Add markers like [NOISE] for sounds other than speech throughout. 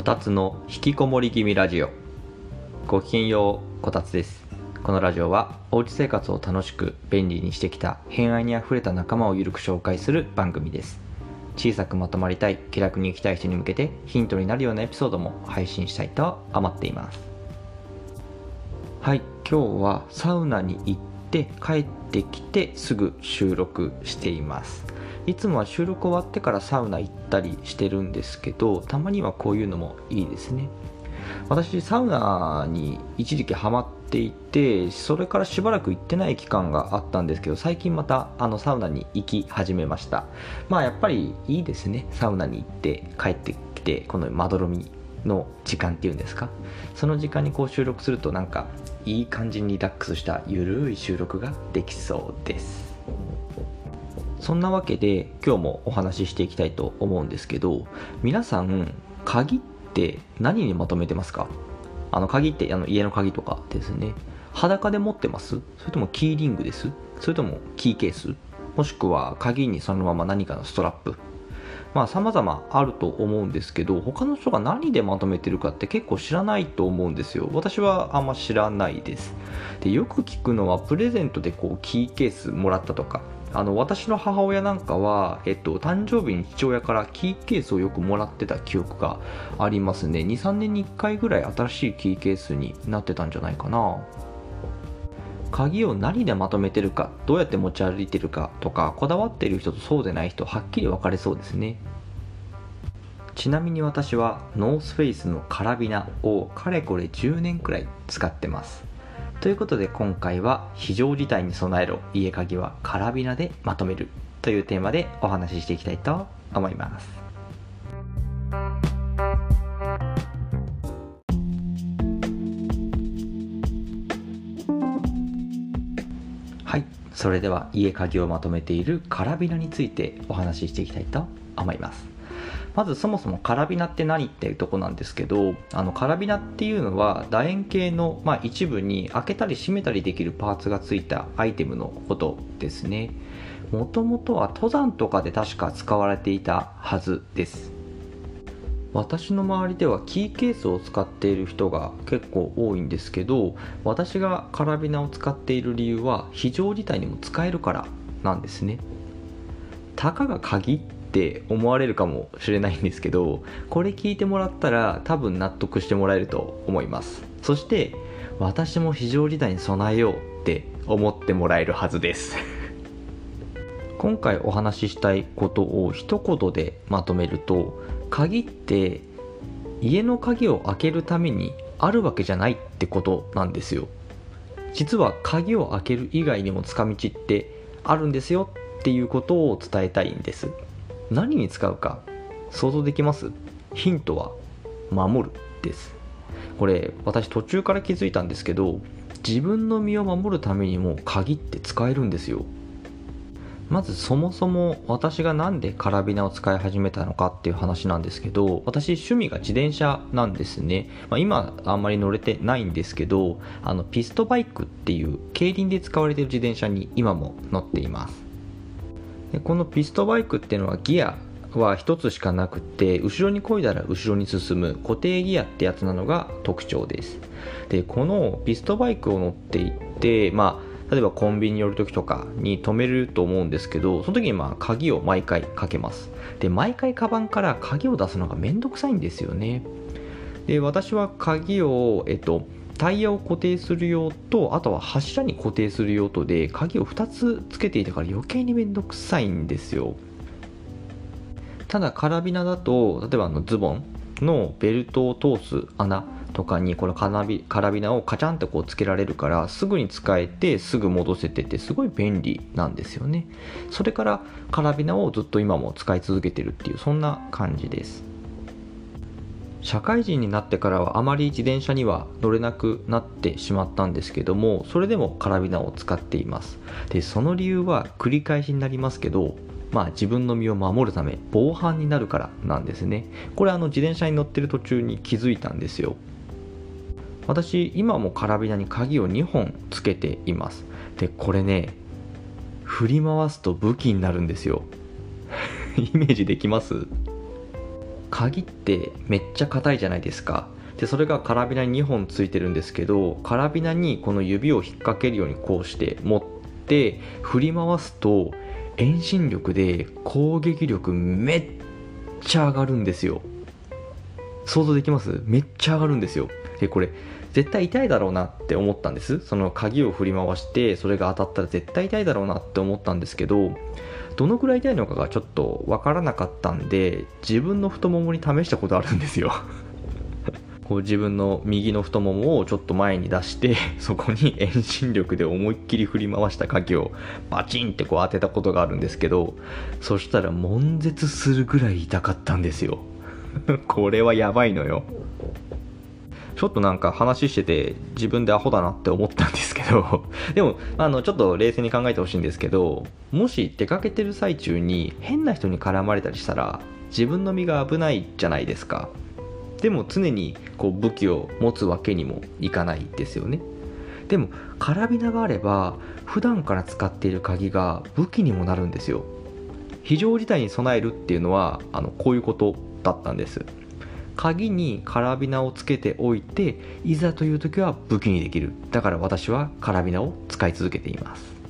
こたつの引きこもり気味ラジオ。ごきげんようこたつです。このラジオはおうち生活を楽しく便利にしてきた偏愛にあふれた仲間をゆるく紹介する番組です。小さくまとまりたい気楽に生きたい人に向けてヒントになるようなエピソードも配信したいと思っています。はい今日はサウナに行って帰ってきてすぐ収録しています。いつもは収録終わってからサウナ行ったりしてるんですけどたまにはこういうのもいいですね。私サウナに一時期ハマっていてそれからしばらく行ってない期間があったんですけど最近またあのサウナに行き始めました。まあやっぱりいいですね。サウナに行って帰ってきてこのまどろみの時間っていうんですか。その時間にこう収録するとなんかいい感じにリラックスしたゆるい収録ができそうです。そんなわけで今日もお話ししていきたいと思うんですけど皆さん鍵って何にまとめてますか？あの鍵ってあの家の鍵とかですね。裸で持ってます？それともキーリングです？それともキーケース？もしくは鍵にそのまま何かのストラップ？まあ様々あると思うんですけど他の人が何でまとめてるかって結構知らないと思うんですよ。私はあんま知らないです。でよく聞くのはプレゼントでこうキーケースもらったとかあの私の母親なんかは、えっと、誕生日に父親からキーケースをよくもらってた記憶がありますね。23年に1回ぐらい新しいキーケースになってたんじゃないかな。鍵を何でまとめてるかどうやって持ち歩いてるかとかこだわっている人とそうでない人はっきり分かれそうですね。ちなみに私はノースフェイスのカラビナをかれこれ10年くらい使ってます。ということで今回は非常事態に備えろ家鍵はカラビナでまとめるというテーマでお話ししていきたいと思います。はいそれでは家鍵をまとめているカラビナについてお話ししていきたいと思います。まずそもそもカラビナって何っていうとこなんですけどあのカラビナっていうのは楕円形の、まあ、一部に開けたり閉めたりできるパーツがついたアイテムのことですね。もともとは登山とかで確か使われていたはずです。私の周りではキーケースを使っている人が結構多いんですけど私がカラビナを使っている理由は非常事態にも使えるからなんですね。たかが鍵って思われるかもしれないんですけどこれ聞いてもらったら多分納得してもらえると思います。そして私も非常事態に備えようって思ってもらえるはずです。[LAUGHS] 今回お話ししたいことを一言でまとめると鍵って家の鍵を開けるためにあるわけじゃないってことなんですよ。実は鍵を開ける以外にも近道ってあるんですよっていうことを伝えたいんです。何に使うか想像できます？ヒントは守るです。これ私途中から気づいたんですけど自分の身を守るためにも鍵って使えるんですよ。まずそもそも私が何でカラビナを使い始めたのかっていう話なんですけど私趣味が自転車なんですね、まあ、今あんまり乗れてないんですけどあのピストバイクっていう競輪で使われてる自転車に今も乗っています。でこのピストバイクっていうのはギアは1つしかなくて後ろに漕いだら後ろに進む固定ギアってやつなのが特徴です。でこのピストバイクを乗っていってまあ例えばコンビニに寄る時とかに止めると思うんですけどその時にまあ鍵を毎回かけます。で毎回カバンから鍵を出すのがめんどくさいんですよね。で私は鍵をえっとタイヤを固定する用とあとは柱に固定する用途で鍵を2つつけていたから余計にめんどくさいんですよ。ただカラビナだと例えばあのズボンのベルトを通す穴とかにこのカラビカラビナをカチャンとこうつけられるからすぐに使えてすぐ戻せててすごい便利なんですよね。それからカラビナをずっと今も使い続けてるっていうそんな感じです。社会人になってからはあまり自転車には乗れなくなってしまったんですけどもそれでもカラビナを使っています。でその理由は繰り返しになりますけどまあ自分の身を守るため防犯になるからなんですね。これあの自転車に乗ってる途中に気づいたんですよ。私今もカラビナに鍵を2本つけています。でこれね振り回すと武器になるんですよ。[LAUGHS] イメージできます？鍵ってめっちゃ硬いじゃないですか。でそれがカラビナに2本ついてるんですけどカラビナにこの指を引っ掛けるようにこうして持って振り回すと遠心力で攻撃力めっちゃ上がるんですよ。想像できます？めっちゃ上がるんですよ。でこれ絶対痛いだろうなって思ったんです。その鍵を振り回してそれが当たったら絶対痛いだろうなって思ったんですけどどのくらい痛いのかがちょっとわからなかったんで自分の太ももに試したことあるんですよ。[LAUGHS] こう自分の右の太ももをちょっと前に出して [LAUGHS] そこに遠心力で思いっきり振り回した鍵をバチンってこう当てたことがあるんですけどそしたら悶絶するぐらい痛かったんですよ。[LAUGHS] これはやばいのよ。ちょっとなんか話してて自分でアホだなって思ったんですけど [LAUGHS] でもあのちょっと冷静に考えてほしいんですけどもし出かけてる最中に変な人に絡まれたりしたら自分の身が危ないじゃないですか。でも常にこう武器を持つわけにもいかないですよね。でもカラビナがあれば普段から使っている鍵が武器にもなるんですよ。非常事態に備えるっていうのはあのこういうことだったんです。鍵にカラビナをつけておいていざという時は武器にできる。だから私はカラビナを使い続けています。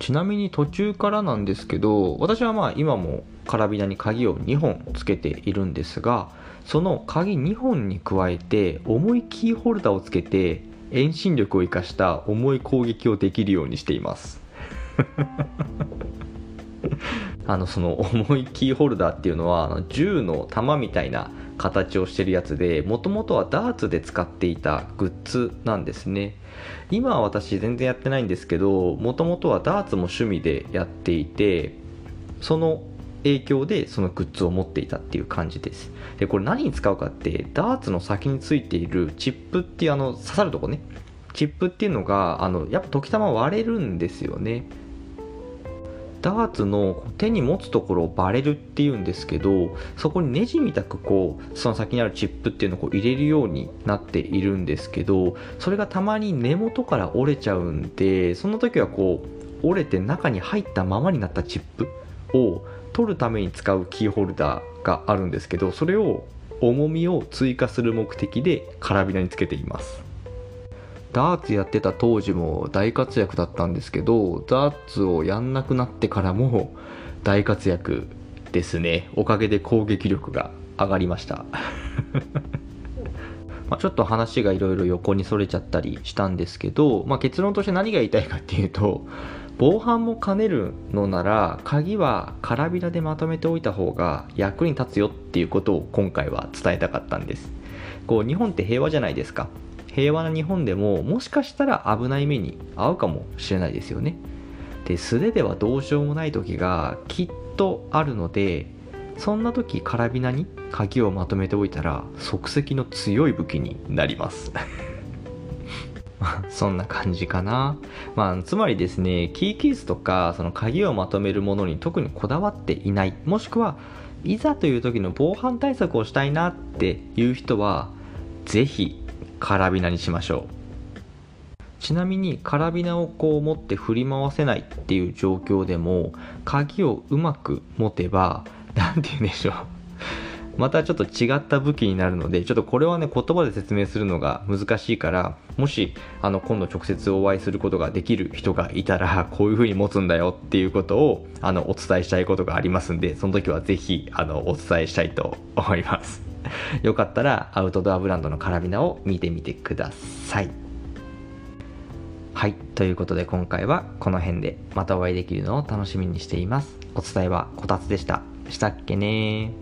ちなみに途中からなんですけど私はまあ今もカラビナに鍵を2本つけているんですがその鍵2本に加えて重いキーホルダーをつけて遠心力を生かした重い攻撃をできるようにしています。あのその [LAUGHS] 重いキーホルダーっていうのは銃の弾みたいな形をしてるやつでもともとはダーツで使っていたグッズなんですね。今は私全然やってないんですけどもともとはダーツも趣味でやっていてその影響でそのグッズを持っていたっていう感じです。でこれ何に使うかってダーツの先についているチップっていうあの刺さるとこね。チップっていうのがあのやっぱ時たま割れるんですよね。ダーツの手に持つところをバレルっていうんですけどそこにネジみたくこうその先にあるチップっていうのをこう入れるようになっているんですけどそれがたまに根元から折れちゃうんでその時はこう折れて中に入ったままになったチップを取るために使うキーホルダーがあるんですけどそれを重みを追加する目的でカラビナにつけています。ダーツやってた当時も大活躍だったんですけどダーツをやんなくなってからも大活躍ですね。おかげで攻撃力が上がりました。[LAUGHS] まちょっと話がいろいろ横にそれちゃったりしたんですけど、まあ、結論として何が言いたいかっていうと防犯も兼ねるのなら鍵はカラビナでまとめておいた方が役に立つよっていうことを今回は伝えたかったんです。こう日本って平和じゃないですか。平和な日本でももしかしたら危ない目に遭うかもしれないですよねで素手ではどうしようもない時がきっとあるのでそんな時カラビナに鍵をまとめておいたら即席の強い武器になります [LAUGHS] そんな感じかな。まあ、つまりですね、キーケースとか、その鍵をまとめるものに特にこだわっていない。もしくは、いざという時の防犯対策をしたいなっていう人は、ぜひカラビナにしましょう。ちなみにカラビナをこう持って振り回せないっていう状況でも鍵をうまく持てば何て言うんでしょう。またちょっと違った武器になるのでちょっとこれはね言葉で説明するのが難しいからもしあの今度直接お会いすることができる人がいたらこういう風に持つんだよっていうことをあのお伝えしたいことがありますんでその時は是非あのお伝えしたいと思います。[LAUGHS] よかったらアウトドアブランドのカラビナを見てみてください。はい。ということで今回はこの辺でまたお会いできるのを楽しみにしています。お伝えはこたつでした。したっけね